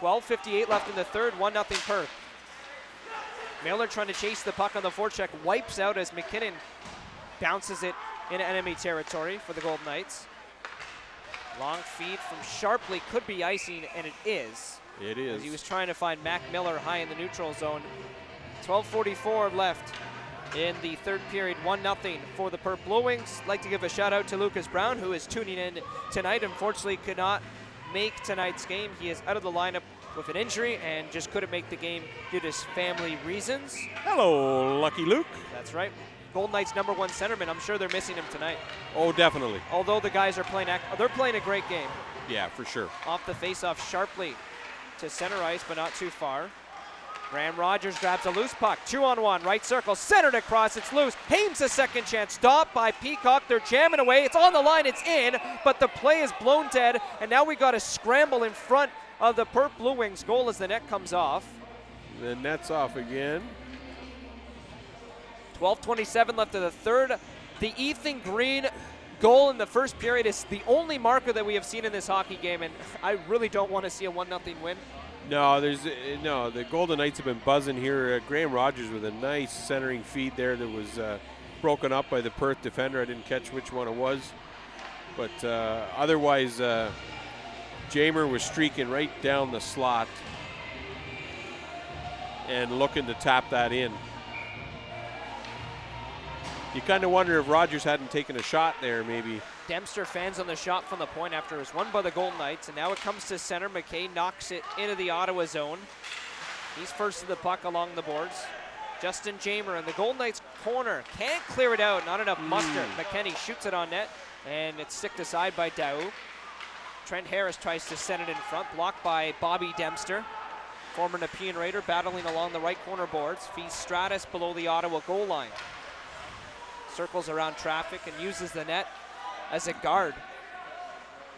12.58 left in the third, 1 0 Perth. Miller trying to chase the puck on the forecheck, wipes out as McKinnon bounces it in enemy territory for the Golden Knights. Long feed from Sharpley could be icing, and it is. It is. He was trying to find Mac Miller high in the neutral zone. 12:44 left in the third period. One nothing for the Perth Blue Wings. Like to give a shout out to Lucas Brown, who is tuning in tonight. Unfortunately, could not make tonight's game. He is out of the lineup with an injury and just couldn't make the game due to family reasons. Hello, Lucky Luke. That's right. Golden Knights number one centerman. I'm sure they're missing him tonight. Oh, definitely. Although the guys are playing, they're playing a great game. Yeah, for sure. Off the faceoff Sharpley to center ice, but not too far. Graham Rogers grabs a loose puck. Two on one, right circle, centered across. It's loose. Hames a second chance. Stopped by Peacock. They're jamming away. It's on the line. It's in, but the play is blown dead. And now we got a scramble in front of the Perth Blue Wings goal as the net comes off. The net's off again. 12:27 left of the third. The Ethan Green goal in the first period is the only marker that we have seen in this hockey game, and I really don't want to see a one 0 win. No, there's uh, no. The Golden Knights have been buzzing here. Uh, Graham Rogers with a nice centering feed there that was uh, broken up by the Perth defender. I didn't catch which one it was, but uh, otherwise, uh, Jamer was streaking right down the slot and looking to tap that in. You kind of wonder if Rogers hadn't taken a shot there, maybe. Dempster fans on the shot from the point after it was won by the Golden Knights, and now it comes to center. McKay knocks it into the Ottawa zone. He's first to the puck along the boards. Justin Jamer in the Golden Knights corner can't clear it out. Not enough muster. Mm. McKenny shoots it on net, and it's sticked aside by Daou. Trent Harris tries to send it in front, blocked by Bobby Dempster. Former Nepean Raider battling along the right corner boards. Fees Stratus below the Ottawa goal line circles around traffic and uses the net as a guard.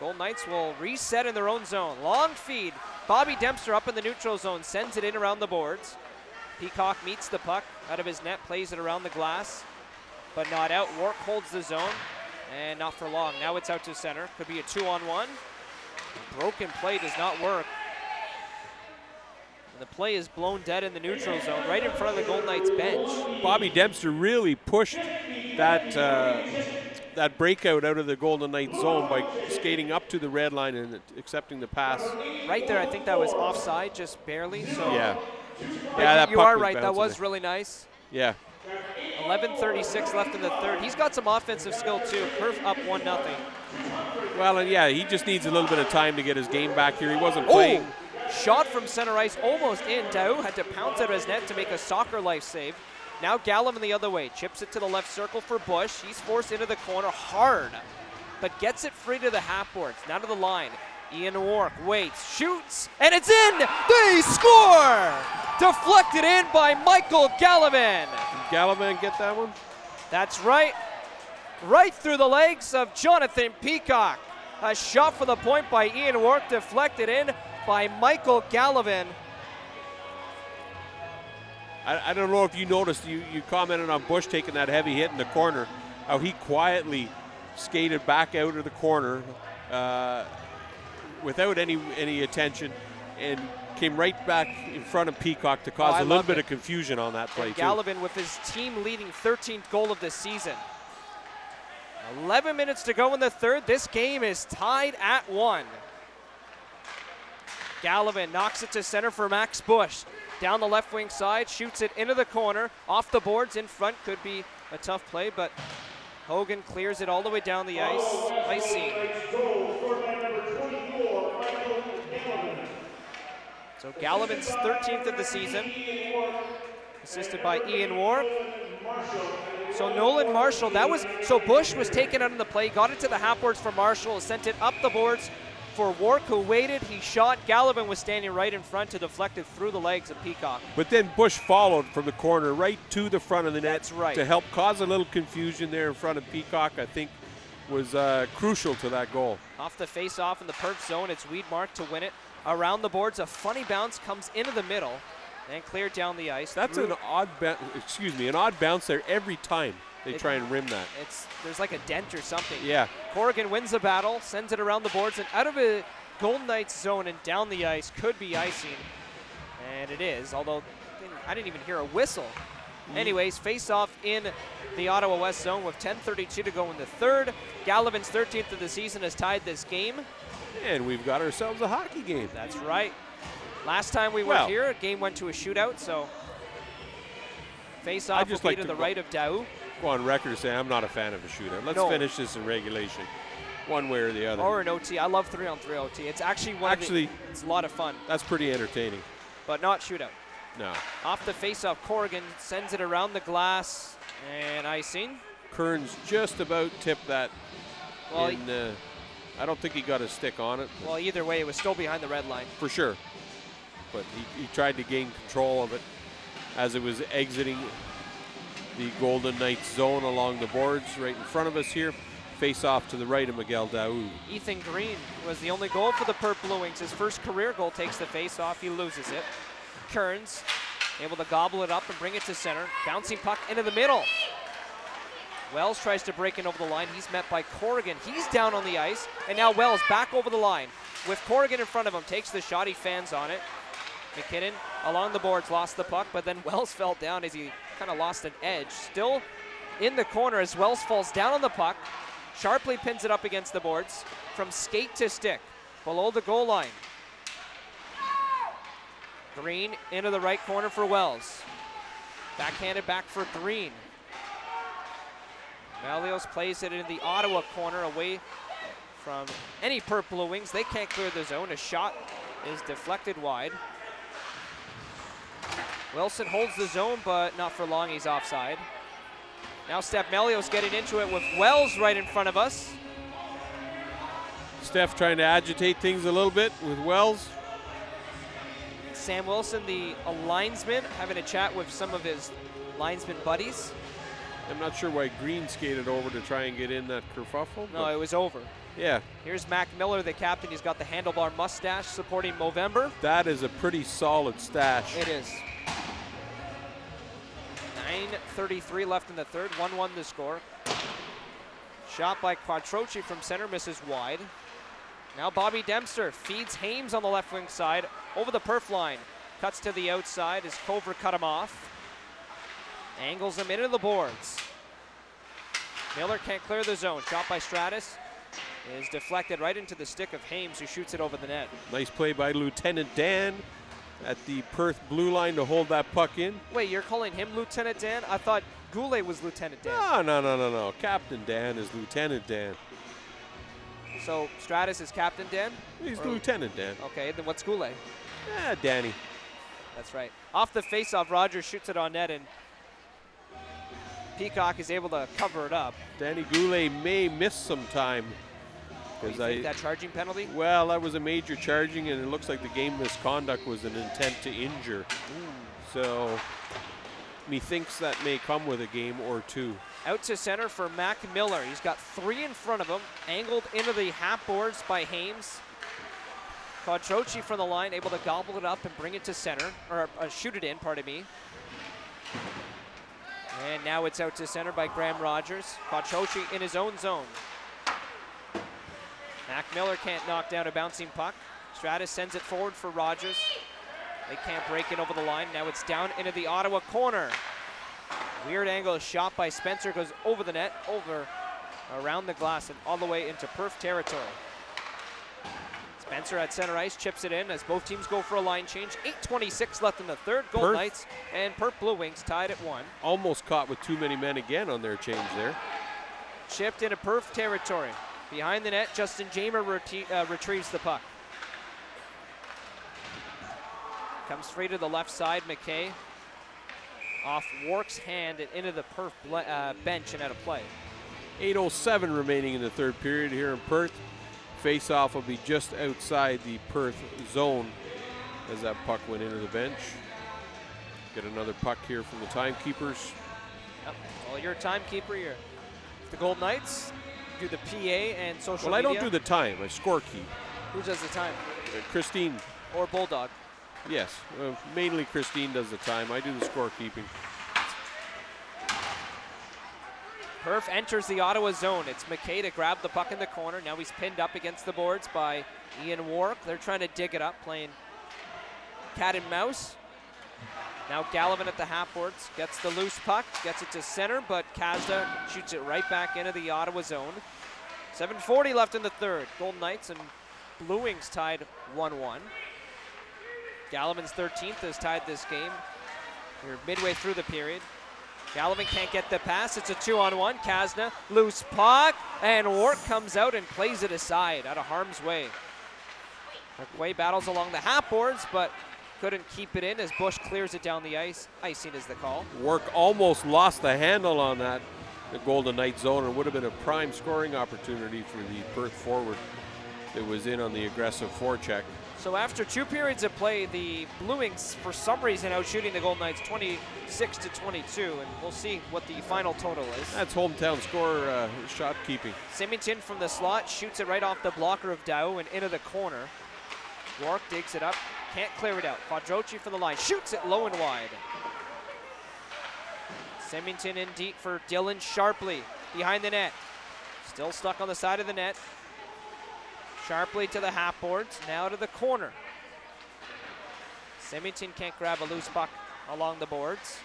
Golden Knights will reset in their own zone. Long feed. Bobby Dempster up in the neutral zone, sends it in around the boards. Peacock meets the puck out of his net, plays it around the glass, but not out. Wark holds the zone, and not for long. Now it's out to center. Could be a two on one. Broken play does not work. And the play is blown dead in the neutral zone, right in front of the Golden Knights bench. Bobby Dempster really pushed that uh, that breakout out of the Golden Knights zone by skating up to the red line and accepting the pass. Right there, I think that was offside, just barely. So yeah, yeah, that you are right. That was really nice. Yeah. 11:36 left in the third. He's got some offensive skill too. Perth up one nothing. Well, and yeah, he just needs a little bit of time to get his game back here. He wasn't playing. Oh! Shot from center ice, almost in. Daou had to pounce out his net to make a soccer life save. Now Gallivan the other way, chips it to the left circle for Bush. He's forced into the corner hard, but gets it free to the half boards, now to the line. Ian Wark waits, shoots, and it's in! They score! Deflected in by Michael Gallivan. Did Gallivan get that one? That's right. Right through the legs of Jonathan Peacock. A shot for the point by Ian Wark, deflected in by Michael Gallivan. I, I, don't know if you noticed, you, you commented on Bush taking that heavy hit in the corner, how he quietly skated back out of the corner uh, without any any attention and came right back in front of Peacock to cause oh, a little bit it. of confusion on that play. And Gallivan with his team leading 13th goal of the season. 11 minutes to go in the third. This game is tied at one. Gallivan knocks it to center for Max Bush. Down the left wing side, shoots it into the corner, off the boards, in front. Could be a tough play, but Hogan clears it all the way down the ice. Icing. So Gallivan's 13th of the season, assisted by Ian Wark. So Nolan Marshall, that was so Bush was taken out of the play, got it to the half boards for Marshall, sent it up the boards for Wark, who waited. He shot. Gallivan was standing right in front to deflect it through the legs of Peacock. But then Bush followed from the corner right to the front of the net That's right. to help cause a little confusion there in front of Peacock. I think was uh, crucial to that goal. Off the face-off in the Perth zone, it's Weedmark to win it. Around the boards, a funny bounce comes into the middle and cleared down the ice. That's an odd, excuse me, an odd bounce there every time. They it, try and rim that. It's there's like a dent or something. Yeah. Corrigan wins the battle, sends it around the boards, and out of a Golden Knights zone and down the ice could be icing, and it is, although I didn't even hear a whistle. Mm. Anyways, face off in the Ottawa West zone with 10.32 to go in the third. Gallivan's 13th of the season has tied this game. And we've got ourselves a hockey game. That's right. Last time we were Well- here, a game went to a shootout, so face off will be to to the right of Daou. Go on record and say I'm not a fan of a shootout. Let's No. finish this in regulation, one way or the other. Or an OT. I love three on three OT. It's actually one Actually- of the, it's a lot of fun, That's pretty entertaining. but not shootout. No. Off the face-off, Corrigan sends it around the glass and icing. Kearns just about tipped that Well, in. Uh, I don't think he got a stick on it, well, either way, it was still behind the red line. for sure. But he, he tried to gain control of it as it was exiting the Golden Knights zone along the boards right in front of us here. Face off to the right of Miguel Daou. Ethan Green was the only goal for the Purple Wings. His first career goal takes the face-off. He loses it. Kearns able to gobble it up and bring it to center. Bouncing puck into the middle. Wells tries to break in over the line. He's met by Corrigan. He's down on the ice. And now Wells back over the line. With Corrigan in front of him, takes the shot. He fans on it. McKinnon along the boards lost the puck, but then Wells fell down as he kind of lost an edge. Still in the corner as Wells falls down on the puck. Sharpley pins it up against the boards from skate to stick below the goal line. Green into the right corner for Wells. Backhanded back for Green. Malios plays it in the Ottawa corner away from any Purple Wings. They can't clear the zone. A shot is deflected wide. Wilson holds the zone, but not for long. He's offside. Now Steph Melios getting into it with Wells right in front of us. Steph trying to agitate things a little bit with Wells. Sam Wilson, the linesman, having a chat with some of his linesman buddies. I'm not sure why Green skated over to try and get in that kerfuffle. No, it was over. yeah, Here's Mac Miller, the captain. He's got the handlebar mustache supporting Movember. that is a pretty solid stash. It is. 9.33 left in the third, 1-1 the score. Shot by Quattrochi from center, misses wide. Now Bobby Dempster feeds Hames on the left wing side over the perf line. Cuts to the outside as Cover cut him off. Angles him into the boards. Miller can't clear the zone. Shot by Stratus is deflected right into the stick of Hames, who shoots it over the net. Nice play by Lieutenant Dan at the Perth blue line to hold that puck in. Wait, you're calling him Lieutenant Dan? I thought Goulet was Lieutenant Dan. No, no, no, no, no. Captain Dan is Lieutenant Dan. So Stratus is Captain Dan? He's Lieutenant Dan. Okay, then what's Goulet? Yeah, Danny. That's right. Off the faceoff, Rogers shoots it on net, and Peacock is able to cover it up. Danny Goulet may miss some time. Because I, that charging penalty? well, that was a major charging, and it looks like the game misconduct was an intent to injure. So, methinks that may come with a game or two. Out to center for Mac Miller. He's got three in front of him, angled into the half boards by Hames. Quattrochi from the line, able to gobble it up and bring it to center, or uh, shoot it in, pardon me. And now it's out to center by Graham Rogers. Quattrochi in his own zone. Mac Miller can't knock down a bouncing puck. Stratus sends it forward for Rogers. They can't break it over the line. Now it's down into the Ottawa corner. Weird angle shot by Spencer goes over the net, over around the glass and all the way into Perf territory. Spencer at center ice chips it in as both teams go for a line change. 8.26 left in the third. Gold Perth- Knights and Perf Blue Wings tied at one. Almost caught with too many men again on their change there. Chipped into Perf territory. Behind the net, Justin Jamer reti- uh, retrieves the puck. Comes free to the left side, McKay. Off Wark's hand and into the Perf ble- uh, bench and out of play. 8.07 remaining in the third period here in Perth. Face-off will be just outside the Perth zone as that puck went into the bench. Get another puck here from the timekeepers. Yep. Well, you're a timekeeper. You're the Gold Knights. Do the PA and social Well, I don't do the time. I score keep. Who does the time? Uh, Christine, Or Bulldog. yes, uh, mainly Christine does the time. I do the scorekeeping. Perf enters the Ottawa zone. It's McKay to grab the puck in the corner. Now he's pinned up against the boards by Ian Warwick. They're trying to dig it up, playing cat and mouse. Now Gallivan at the half boards gets the loose puck, gets it to center, but Kazda shoots it right back into the Ottawa zone. 7.40 left in the third. Golden Knights and Blue Wings tied 1 1. Gallivan's 13th has tied this game. We're midway through the period. Gallivan can't get the pass. It's a two on one. Kazda, loose puck, and Wart comes out and plays it aside out of harm's way. McKay battles along the half boards, but couldn't keep it in as Bush clears it down the ice. Icing is the call. Wark almost lost the handle on that, the Golden Knight zone. It would have been a prime scoring opportunity for the Perth forward that was in on the aggressive forecheck. So after two periods of play, the Blue Wings, for some reason, out shooting the Golden Knights 26 to 22, and we'll see what the final total is. That's hometown score uh, shot keeping. Symington from the slot shoots it right off the blocker of Daou and into the corner. Rourke digs it up, can't clear it out. Quattrochi for the line, shoots it low and wide. Symington in deep for Dylan Sharpley behind the net. Still stuck on the side of the net. Sharpley to the half boards, now to the corner. Symington can't grab a loose puck along the boards.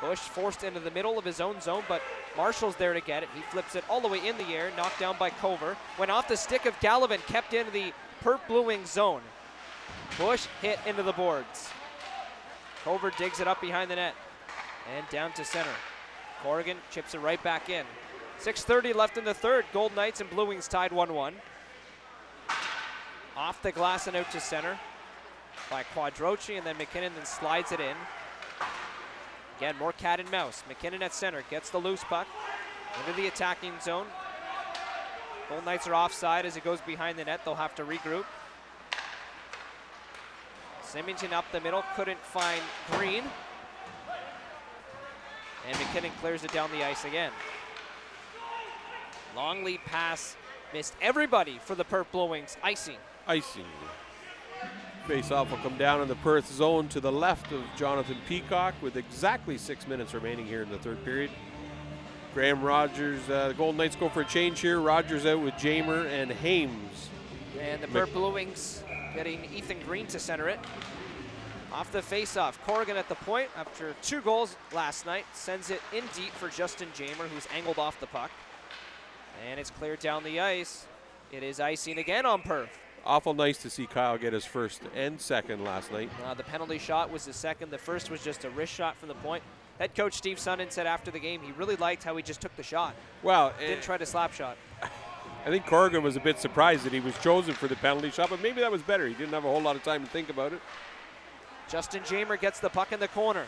Bush forced into the middle of his own zone, but Marshall's there to get it. He flips it all the way in the air, knocked down by Cover. Went off the stick of Gallivan, kept in the Perth Blue Wings zone. Bush hit into the boards. Cover digs it up behind the net and down to center. Corrigan chips it right back in. 6.30 left in the third. Gold Knights and Blue Wings tied 1 1. Off the glass and out to center by Quattrochi, and then McKinnon then slides it in. Again, more cat and mouse. McKinnon at center gets the loose puck into the attacking zone. Gold Knights are offside as it goes behind the net. They'll have to regroup. Symington up the middle, couldn't find Green. And McKinnon clears it down the ice again. Long lead pass missed everybody for the Perth Blue Wings. Icing. Icing. Face off will come down in the Perth zone to the left of Jonathan Peacock with exactly six minutes remaining here in the third period. Graham Rogers, uh, the Golden Knights go for a change here. Rogers out with Jamer and Hames. And the Perth Blue Wings getting Ethan Green to center it. Off the face-off, Corrigan at the point after two goals last night sends it in deep for Justin Jamer, who's angled off the puck. And it's cleared down the ice. It is icing again on Perth. Awful nice to see Kyle get his first and second last night. Uh, the penalty shot was the second. The first was just a wrist shot from the point. Head coach Steve Sundin said after the game he really liked how he just took the shot. Well, Didn't eh, try to slap shot. I think Corrigan was a bit surprised that he was chosen for the penalty shot, but maybe that was better. He didn't have a whole lot of time to think about it. Justin Jamer gets the puck in the corner.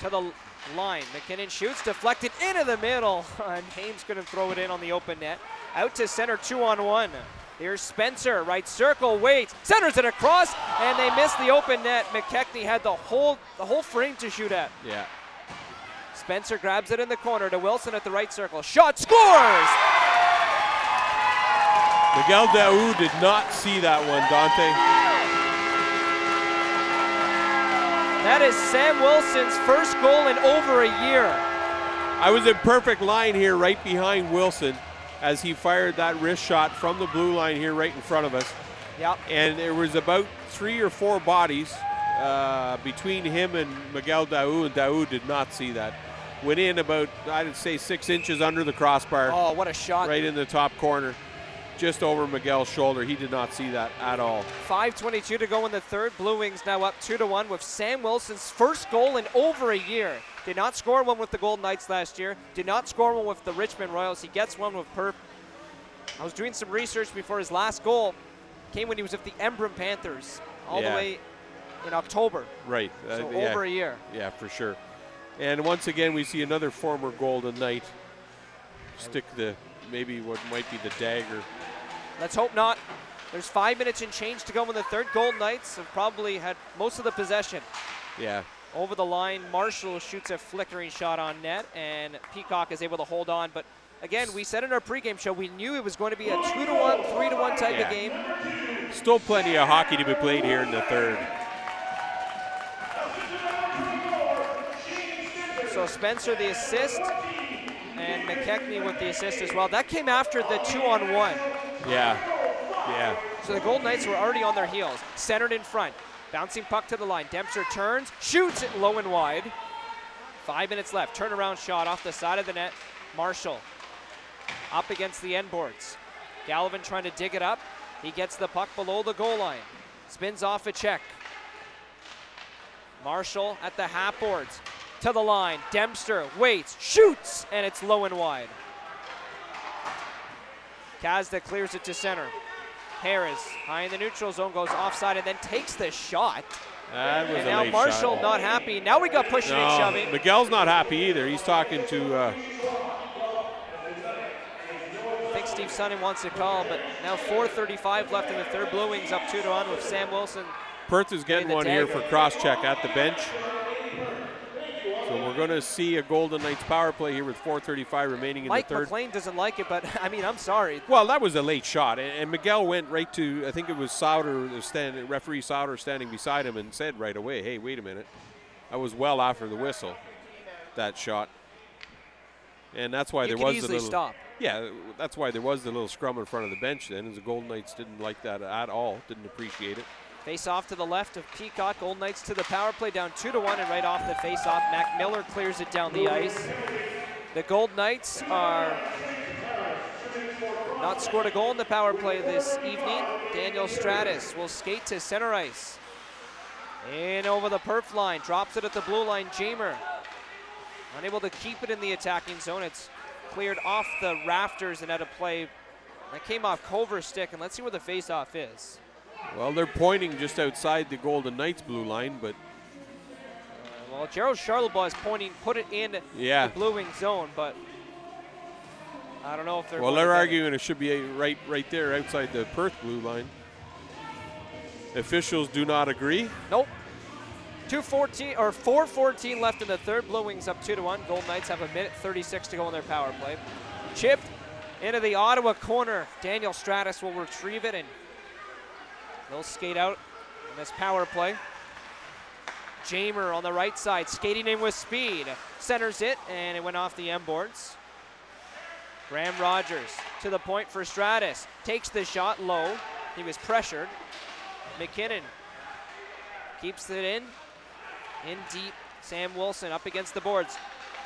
To the line. McKinnon shoots, deflected into the middle. And Hames couldn't throw it in on the open net. Out to center, two on one. Here's Spencer, right circle, waits, centers it across, and they miss the open net. McKechnie had the whole the whole frame to shoot at. Yeah. Spencer grabs it in the corner to Wilson at the right circle. Shot scores! Miguel Daou did not see that one, Dante. That is Sam Wilson's first goal in over a year. I was in perfect line here right behind Wilson as he fired that wrist shot from the blue line here right in front of us. Yep. And there was about three or four bodies uh, between him and Miguel Daou, and Daou did not see that. Went in about, I'd say, six inches under the crossbar, Oh, what a shot. right in the top corner, just over Miguel's shoulder. He did not see that at all. 5.22 to go in the third. Blue Wings now up 2 to 1 with Sam Wilson's first goal in over a year. Did not score one with the Golden Knights last year. Did not score one with the Richmond Royals. He gets one with Perth. I was doing some research before his last goal. Came when he was with the Embrun Panthers all Yeah. the way in October. Right. uh, So yeah. over a year. Yeah, for sure. And once again, we see another former Golden Knight stick the maybe what might be the dagger. Let's hope not. There's five minutes and change to go in the third. Golden Knights have probably had most of the possession. Yeah. Over the line, Marshall shoots a flickering shot on net, and Peacock is able to hold on. But again, we said in our pregame show we knew it was going to be a two to one, three to one type Yeah. of game. Still plenty of hockey to be played here in the third. So Spencer the assist, and McKechnie with the assist as well. That came after the two on one. Yeah, yeah. So the Golden Knights were already on their heels. Centered in front. Bouncing puck to the line. Dempster turns, shoots it low and wide. Five minutes left. Turnaround shot off the side of the net. Marshall up against the end boards. Gallivan trying to dig it up. He gets the puck below the goal line. Spins off a check. Marshall at the half boards. To the line. Dempster waits, shoots, and it's low and wide. Kazda clears it to center. Harris high in the neutral zone goes offside and then takes the shot. That was And now Marshall shot. not happy. Now we got pushing and shoving. Miguel's not happy either. He's talking to. Uh, I think Steve Sonnen wants to call, but now 4:35 left in the third. Blue Wings up two to one with Sam Wilson. Perth is getting one here for cross check at the bench. Going to see a Golden Knights power play here with 4:35 remaining in Mike the third. Mike McLean doesn't like it, but I mean, I'm sorry. Well, that was a late shot, and, and Miguel went right to. I think it was Sauter, the stand, referee Sauter, standing beside him, and said right away, "Hey, wait a minute, I was well after the whistle, that shot." And that's why You there was the little. stop. Yeah, that's why there was the little scrum in front of the bench then, as the Golden Knights didn't like that at all, didn't appreciate it. Face off to the left of Peacock. Golden Knights to the power play down two to one, and right off the face off, Mac Miller clears it down the ice. The Gold Knights are not scored a goal in the power play this evening. Daniel Stratus will skate to center ice. In over the perf line, drops it at the blue line. Jamer unable to keep it in the attacking zone. It's cleared off the rafters and out of play. That came off Culver's stick, and let's see where the face-off is. Well, they're pointing just outside the Golden Knights blue line, but uh, Well, Gerald Charlebois is pointing, put it in yeah. the blue wing zone, but I don't know if they're. Well, they're get it. arguing it should be right, right there outside the Perth blue line. Officials do not agree. Nope. 214 or 414 left in the third. Blue Wings up two to one. Golden Knights have a minute 36 to go in their power play. Chipped into the Ottawa corner. Daniel Stratus will retrieve it and they'll skate out in this power play. Jamer on the right side, skating in with speed. Centers it, and it went off the M boards. Graham Rogers to the point for Stratus. Takes the shot low. He was pressured. McKinnon keeps it in. In deep. Sam Wilson up against the boards.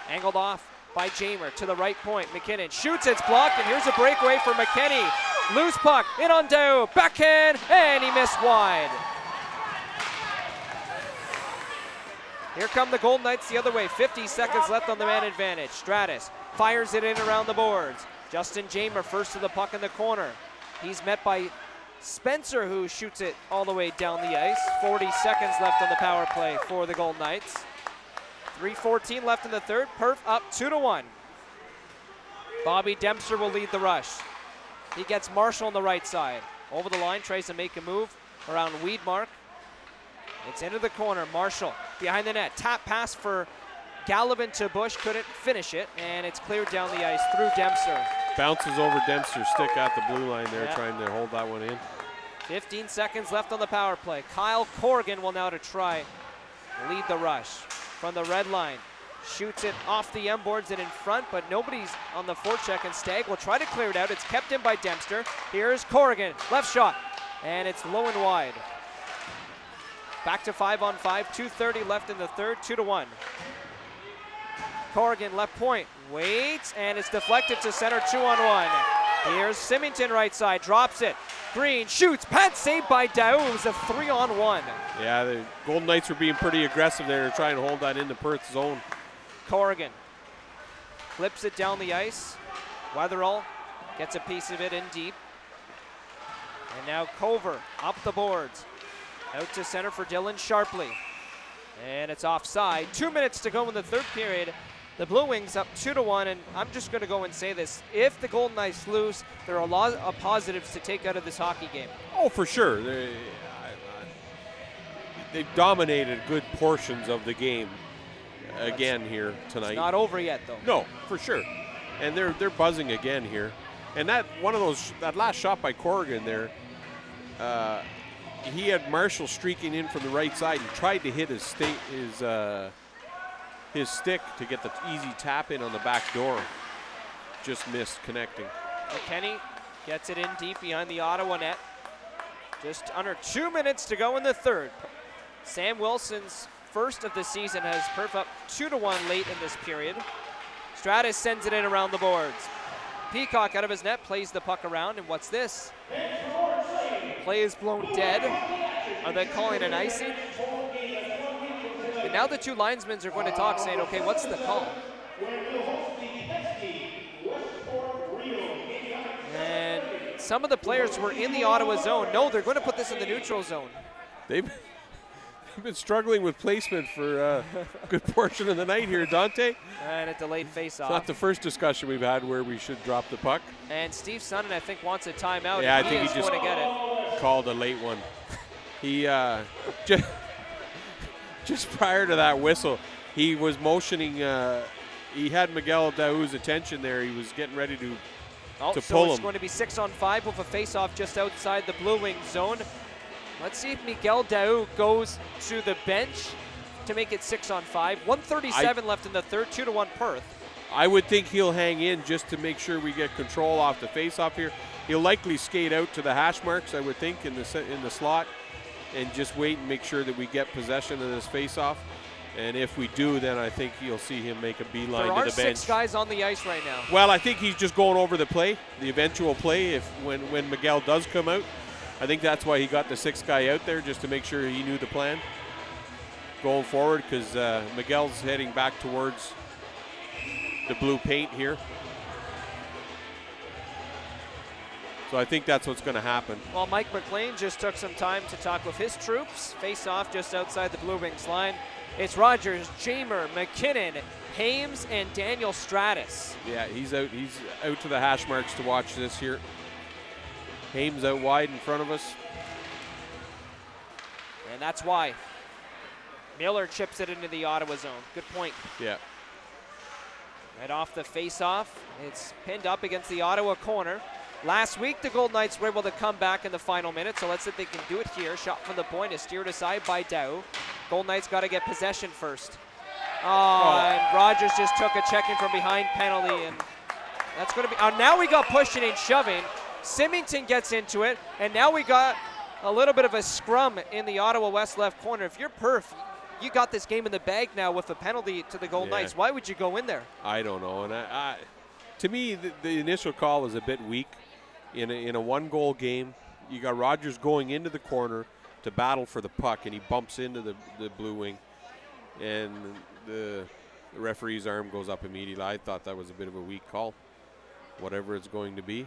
Angled off by Jamer to the right point. McKinnon shoots, it's blocked, and here's a breakaway for McKinney. Loose puck, in on Daou, backhand, and he missed wide. Here come the Golden Knights the other way. 50 seconds left on the man advantage. Stratus fires it in around the boards. Justin Jamer first to the puck in the corner. He's met by Spencer, who shoots it all the way down the ice. 40 seconds left on the power play for the Golden Knights. 3:14 left in the third. Perf up two to one. Bobby Dempster will lead the rush. He gets Marshall on the right side. Over the line, tries to make a move around Weedmark. It's into the corner. Marshall behind the net. Tap pass for Gallivan to Bush. Couldn't finish it, and it's cleared down the ice through Dempster. Bounces over Dempster's stick at the blue line there, Yeah. trying to hold that one in. 15 seconds left on the power play. Kyle Corrigan will now to try lead the rush from the red line. Shoots it off the M boards and in front, but nobody's on the forecheck. And Stagg will try to clear it out. It's kept in by Dempster. Here's Corrigan, left shot, and it's low and wide. Back to five on five. 2:30 left in the third. Two to one. Corrigan left point, waits, and it's deflected to center. Two on one. Here's Symington right side, drops it. Green shoots, pad saved by Daou. It was a three on one. Yeah, the Golden Knights were being pretty aggressive there to try and hold that into Perth's zone. Corrigan flips it down the ice. Weatherall gets a piece of it in deep. And now Cover up the boards. Out to center for Dylan Sharpley. And it's offside. Two minutes to go in the third period. The Blue Wings up two to one, and I'm just going to go and say this: if the Golden Knights lose, there are a lot of positives to take out of this hockey game. Oh, for sure. They, they've dominated good portions of the game again here tonight. It's not over yet, though. No, for sure. And they're they're buzzing again here. And that one of those that last shot by Corrigan there, uh, he had Marshall streaking in from the right side and tried to hit his state his uh, his stick to get the easy tap in on the back door. Just missed connecting. McKenney gets it in deep behind the Ottawa net. Just under two minutes to go in the third. Sam Wilson's first of the season has perf up two to one late in this period. Stratus sends it in around the boards. Peacock out of his net plays the puck around, and what's this? Play is blown dead. Are they calling an icing? And now the two linesmen are going to talk, saying, okay, what's the call? And some of the players were in the Ottawa zone. No, they're going to put this in the neutral zone. They've They've been struggling with placement for uh, a good portion of the night here, Dante. And a delayed face-off. It's not the first discussion we've had where we should drop the puck. And Steve Sutton, I think, wants a timeout. Yeah, I think he just going to get it. called a late one. He uh, just, just prior to that whistle, he was motioning. Uh, he had Miguel Daou's attention there. He was getting ready to. Oh, to so pull it's him. going to be six on five with a face-off just outside the Blue Wing zone. Let's see if Miguel Daou goes to the bench to make it six on five. 137 left in the third, two to one Perth. I would think he'll hang in just to make sure we get control off the face-off here. He'll likely skate out to the hash marks, I would think, in the in the slot, and just wait and make sure that we get possession of this face-off. And if we do, then I think you'll see him make a beeline There to the bench. There are six guys on the ice right now. Well, I think he's just going over the play, the eventual play. If when when Miguel does come out, I think that's why he got the sixth guy out there just to make sure he knew the plan going forward. Because uh, Miguel's heading back towards the blue paint here, so I think that's what's going to happen. Well, Mike McLean just took some time to talk with his troops. Face off just outside the Blue Wings line. It's Rogers, Jamer, McKinnon, Hames, and Daniel Stratus. Yeah, he's out. He's out to the hash marks to watch this here. Hames out wide in front of us. And that's why. Miller chips it into the Ottawa zone. Good point. Yeah. Right off the face-off. It's pinned up against the Ottawa corner. Last week, the Golden Knights were able to come back in the final minute, so let's see if they can do it here. Shot from the point is steered aside by Daou. Golden Knights got to get possession first. Oh, oh. and Rogers just took a checking from behind penalty, and that's going to be. Oh, now we got pushing and shoving. Symington gets into it, and now we got a little bit of a scrum in the Ottawa West left corner. If you're perf, you got this game in the bag now with a penalty to the Golden Yeah. Knights. Why would you go in there? I don't know, and I, I to me the, the initial call was a bit weak. In a, in a one goal game, you got Rogers going into the corner to battle for the puck, and he bumps into the, the blue wing, and the, the referee's arm goes up immediately. I thought that was a bit of a weak call, whatever it's going to be.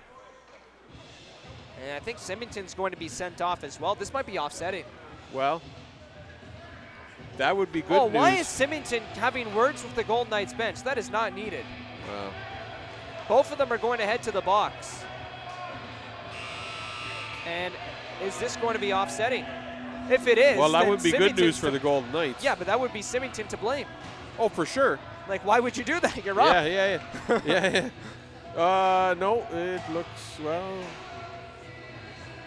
And I think Symington's going to be sent off as well. This might be offsetting. Well, that would be good oh, news. why is Symington having words with the Golden Knights bench? That is not needed. Well, Both of them are going to head to the box. And is this going to be offsetting? If it is, well, that would be good news for the Golden Knights. Yeah, but that would be Symington to blame. Oh, for sure. Like, why would you do that? You're wrong. Yeah, yeah, yeah. yeah, yeah. Uh, no, it looks, well.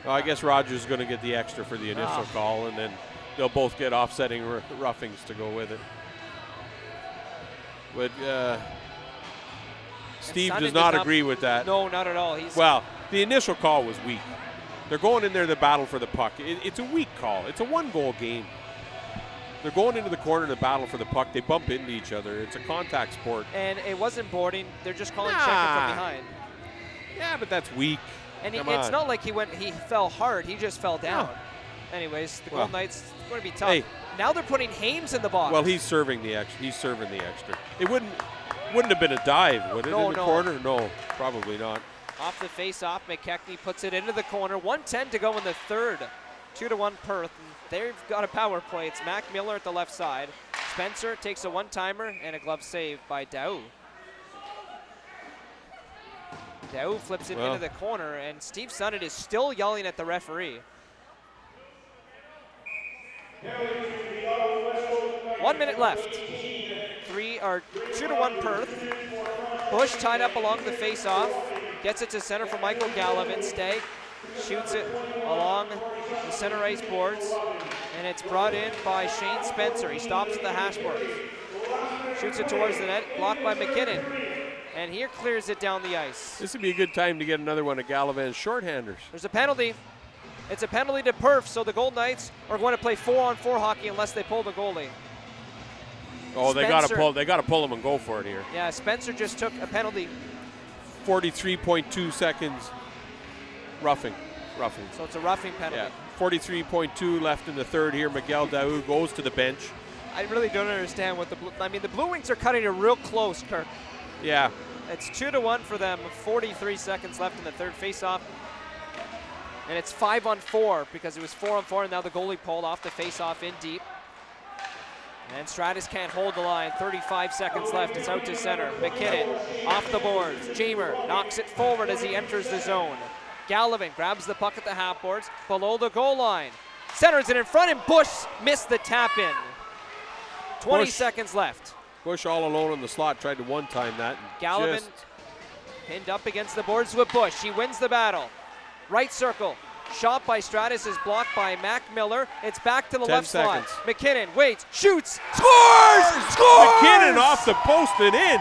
Well, I guess Rogers is going to get the extra for the initial Ah. call, and then they'll both get offsetting r- roughings to go with it. But uh, Steve does does not not- agree with that. No, not at all. He's Well, the initial call was weak. They're going in there to battle for the puck. It, it's a weak call. It's a one-goal game. They're going into the corner to battle for the puck. They bump into each other. It's a contact sport. and it wasn't boarding. They're just calling checking Nah. from behind. Yeah, but that's weak. And he, it's not like he went. He fell hard. He just fell down. No. Anyways, the Well. Golden Knights it's going to be tough. Hey. Now they're putting Hames in the box. Well, he's serving the extra. He's serving the extra. It wouldn't wouldn't have been a dive, would it? No, in the no. corner? No, probably not. Off the face-off, McKechnie puts it into the corner. 110 to go in the third. Two to one Perth. And they've got a power play. It's Mac Miller at the left side. Spencer takes a one-timer and a glove save by Daou. Daou flips it Well. into the corner, and Steve Sutton is still yelling at the referee. One minute left. Three or two to one Perth. Bush tied up along the face-off. Gets it to center for Michael Gallivan. Stagg shoots it along the center ice boards. And it's brought in by Shane Spencer. He stops at the hash mark. Shoots it towards the net, blocked by McKinnon. And here clears it down the ice. This would be a good time to get another one of Gallivan's shorthanders. There's a penalty. It's a penalty to Perf, so the Golden Knights are going to play four-on-four hockey unless they pull the goalie. Oh, they got to pull. They got to pull him and go for it here. Yeah, Spencer just took a penalty, 43.2 seconds. Roughing, roughing. so it's a roughing penalty. Yeah, 43.2 left in the third here. Miguel Daou goes to the bench. I really don't understand what the Blue. I mean, the Blue Wings are cutting it real close, Kirk. Yeah, It's two to one for them. 43 seconds left in the third faceoff. And it's five on four because it was four on four, and now the goalie pulled off the faceoff in deep. And Stratus can't hold the line. 35 seconds left. It's out to center. McKinnon off the boards. Jamer knocks it forward as he enters the zone. Gallivan grabs the puck at the half boards below the goal line. Centers it in front, and Bush missed the tap in. 20 Bush. seconds left. Bush all alone in the slot tried to one time that. Gallivan pinned up against the boards with Bush. He wins the battle. Right circle. Shot by Stratus is blocked by Mac Miller. It's back to the 10 left slot. McKinnon waits, shoots, scores! Scores! McKinnon off the post and in.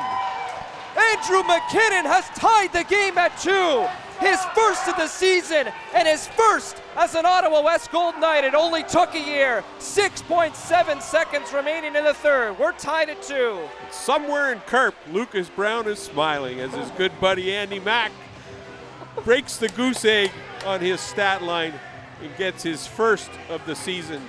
Andrew McKinnon has tied the game at two. His first of the season and his first as an Ottawa West Gold Knight. It only took a year. 6.7 seconds remaining in the third. We're tied at two. Somewhere in Carp, Lucas Brown is smiling as his good buddy Andy Mack breaks the goose egg on his stat line and gets his first of the season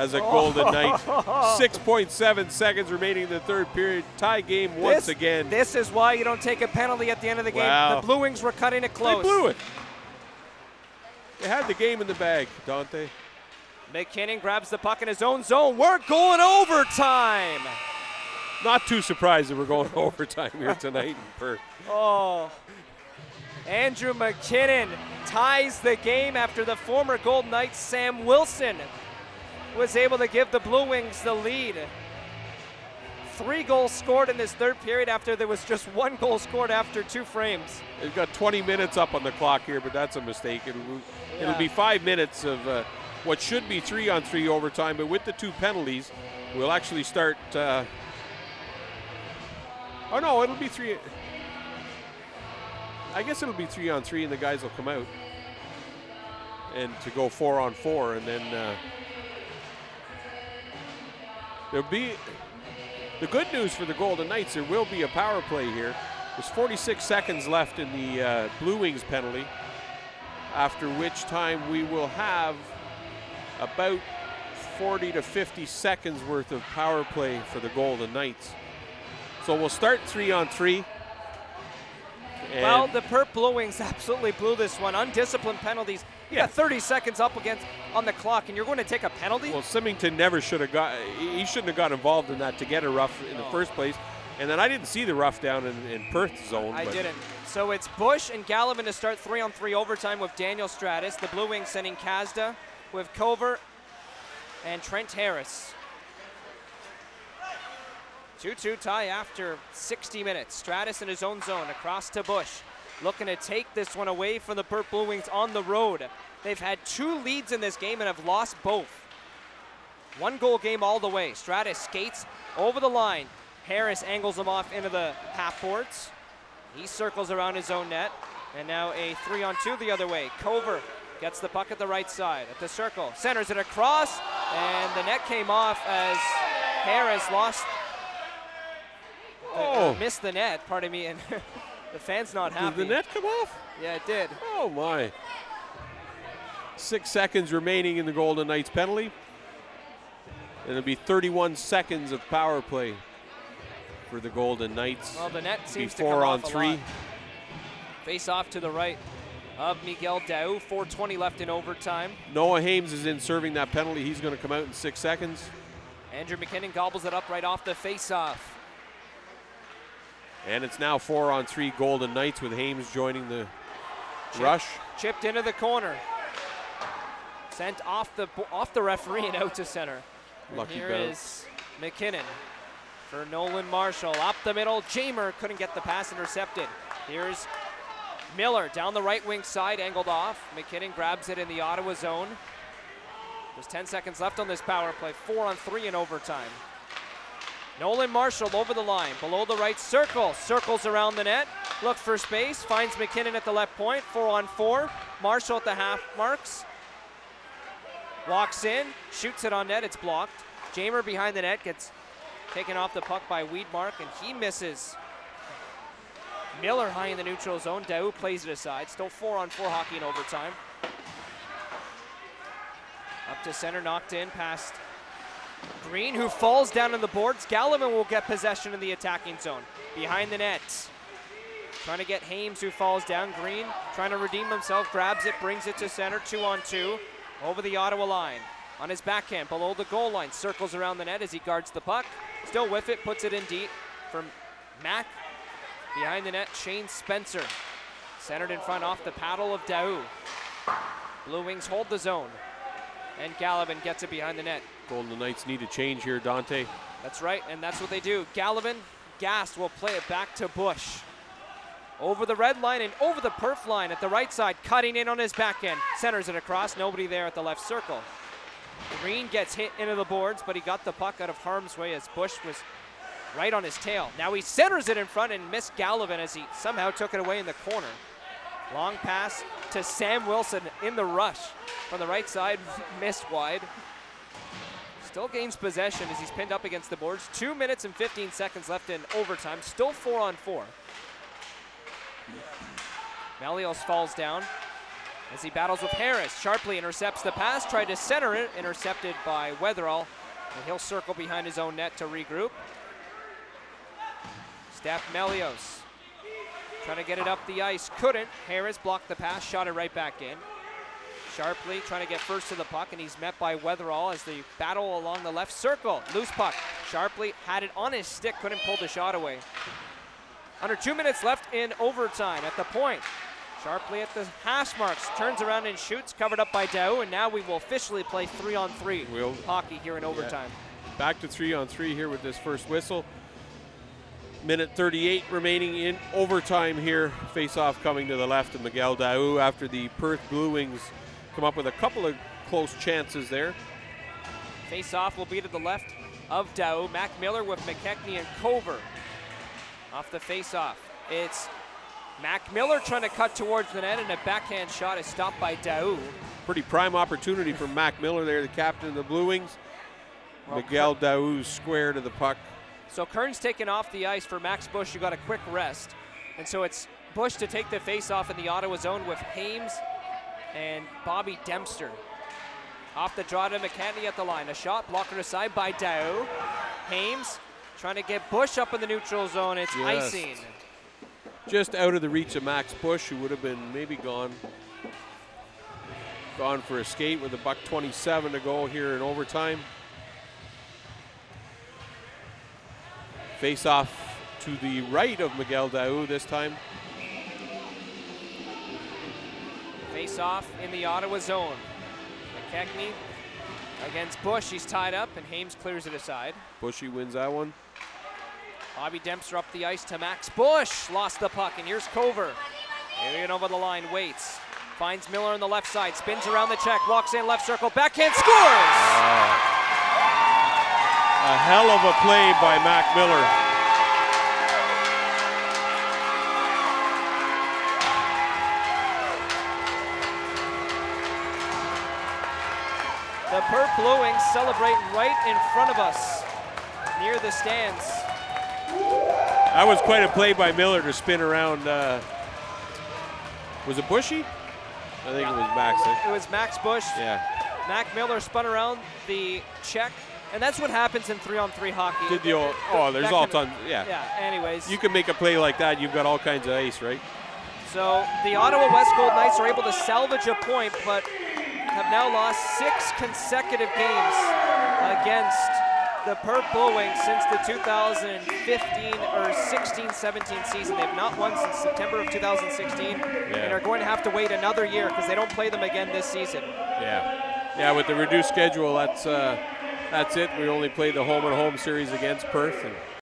as a Golden Knight. 6.7 seconds remaining in the third period. Tie game once this, again. This is why you don't take a penalty at the end of the game. Wow. The Blue Wings were cutting it close. They blew it. They had the game in the bag, Dante. McKinnon grabs the puck in his own zone. We're going overtime. Not too surprised that we're going overtime here tonight in Perth. Oh. Andrew McKinnon ties the game after the former Golden Knight Sam Wilson was able to give the Blue Wings the lead. Three goals scored in this third period after there was just one goal scored after two frames. They've got 20 minutes up on the clock here, but that's a mistake. It'll, it'll be five minutes of uh, what should be three on three overtime, but with the two penalties, we'll actually start. Uh, oh no, it'll be three. I guess it'll be three on three, and the guys will come out and to go four on four, and then uh, there'll be. The good news for the Golden Knights, there will be a power play here. There's 46 seconds left in the uh, Blue Wings penalty, after which time we will have about 40 to 50 seconds worth of power play for the Golden Knights. So we'll start three on three. Well, the Perth Blue Wings absolutely blew this one. Undisciplined penalties. You Yeah. got 30 seconds up against on the clock, and you're going to take a penalty? well, Symington never should have got. He shouldn't have got involved in that to get a rough in the first place. And then I didn't see the rough down in, in Perth zone. I didn't. So it's Bush and Gallivan to start three on three overtime with Daniel Stratus. The Blue Wings sending Kazda with Cover and Trent Harris. 2 2 tie after 60 minutes. Stratus in his own zone across to Bush. Looking to take this one away from the Perth Blue Wings on the road. They've had two leads in this game and have lost both. One goal game all the way. Stratus skates over the line. Harris angles him off into the half boards. He circles around his own net. And now a three on two the other way. Cover gets the puck at the right side at the circle. Centers it across. And the net came off as Harris lost. uh, Oh. missed the net, pardon me. And the fan's not happy. Did the net come off? Yeah, it did. Oh my. Six seconds remaining in the Golden Knights penalty. And it'll be 31 seconds of power play for the Golden Knights. Well, the net seems to come on off three. Face off to the right of Miguel Daou. 4:20 left in overtime. Noah Hames is in serving that penalty. He's going to come out in six seconds. Andrew McKinnon gobbles it up right off the face-off. And it's now four on three Golden Knights with Hames joining the rush. Chipped into the corner. Sent off the off the referee and out to center. And Lucky Here bounce. is McKinnon for Nolan Marshall. Up the middle. Jamer couldn't get the pass intercepted. Here's Miller down the right wing side, angled off. McKinnon grabs it in the Ottawa zone. There's 10 seconds left on this power play. Four on three in overtime. Nolan Marshall over the line, below the right circle, circles around the net, looks for space, finds McKinnon at the left point, four on four. Marshall at the half marks, walks in, shoots it on net, it's blocked. Jamer behind the net gets taken off the puck by Weedmark, and he misses. Miller high in the neutral zone. Daou plays it aside. Still four on four hockey in overtime. Up to center, knocked in past Green, who falls down on the boards. Gallivan will get possession in the attacking zone. Behind the net. Trying to get Hames, who falls down. Green trying to redeem himself, grabs it, brings it to center, two on two, over the Ottawa line. On his backhand, below the goal line, circles around the net as he guards the puck. Still with it, puts it in deep from Mac. Behind the net, Shane Spencer. Centered in front off the paddle of Daou. Blue Wings hold the zone. And Gallivan gets it behind the net. Golden Knights need a change here, Dante. That's right, and that's what they do. Gallivan, Gast will play it back to Bush. Over the red line and over the Perth line at the right side, cutting in on his back end. Centers it across, nobody there at the left circle. Green gets hit into the boards, but he got the puck out of harm's way as Bush was right on his tail. Now he centers it in front and missed Gallivan as he somehow took it away in the corner. Long pass to Sam Wilson in the rush from the right side, missed wide. Still gains possession as he's pinned up against the boards. Two minutes and 15 seconds left in overtime. Still four on four. Melios falls down as he battles with Harris. Sharpley intercepts the pass, tried to center it, intercepted by Weatherall. And he'll circle behind his own net to regroup. Steph Melios trying to get it up the ice. Couldn't. Harris blocked the pass, shot it right back in. Sharpley trying to get first to the puck, and he's met by Weatherall as they battle along the left circle. Loose puck. Sharpley had it on his stick, couldn't pull the shot away. Under two minutes left in overtime at the point. Sharpley at the hash marks, turns around and shoots, covered up by Daou, and now we will officially play three on 3 We'll- hockey here in overtime. Back to three on three here with this first whistle. Minute 38 remaining in overtime here. Face off coming to the left of Miguel Daou after the Perth Blue Wings come up with a couple of close chances there. Face off will be to the left of Daou. Mac Miller with McKechnie and Cover. Off the face off. It's Mac Miller trying to cut towards the net, and a backhand shot is stopped by Daou. Pretty prime opportunity for Mac Miller there, the captain of the Blue Wings. Well, Miguel Daou square to the puck. So Kern's taken off the ice for Max Bush, who got a quick rest. And so it's Bush to take the face off in the Ottawa zone with Hames and Bobby Dempster. Off the draw to McCanty at the line. A shot blocked aside by Daou. Hames trying to get Bush up in the neutral zone. It's Yes. icing. Just out of the reach of Max Bush, who would have been maybe gone gone for a skate with a buck 27 to go here in overtime. Face off to the right of Miguel Daou this time. Face off in the Ottawa zone. McKechnie against Bush. He's tied up, and Hames clears it aside. Bushy wins that one. Bobby Dempster up the ice to Max Bush. Lost the puck, and here's Cover. Alien over the line, waits. Finds Miller on the left side, spins around the check, walks in left circle, backhand scores! A hell of a play by Mac Miller. The Perth Blue celebrate right in front of us, near the stands. That was quite a play by Miller to spin around. Uh, was it Bushy? I think it was Max. eh? It was Max Bush. Yeah. Mac Miller spun around the check, and that's what happens in three-on-three hockey. Did the old, oh, there's all kind tons. Yeah. Yeah. Anyways, You can make a play like that. You've got all kinds of ice, right? So the Ottawa West Gold Knights are able to salvage a point, but have now lost six consecutive games against the Perth Wings since the 2015 or 16-17 season. They've not won since September of 2016 and are going to have to wait another year because they don't play them again this season. Yeah. Yeah, with the reduced schedule, that's uh, that's it. We only play the home and home series against Perth, and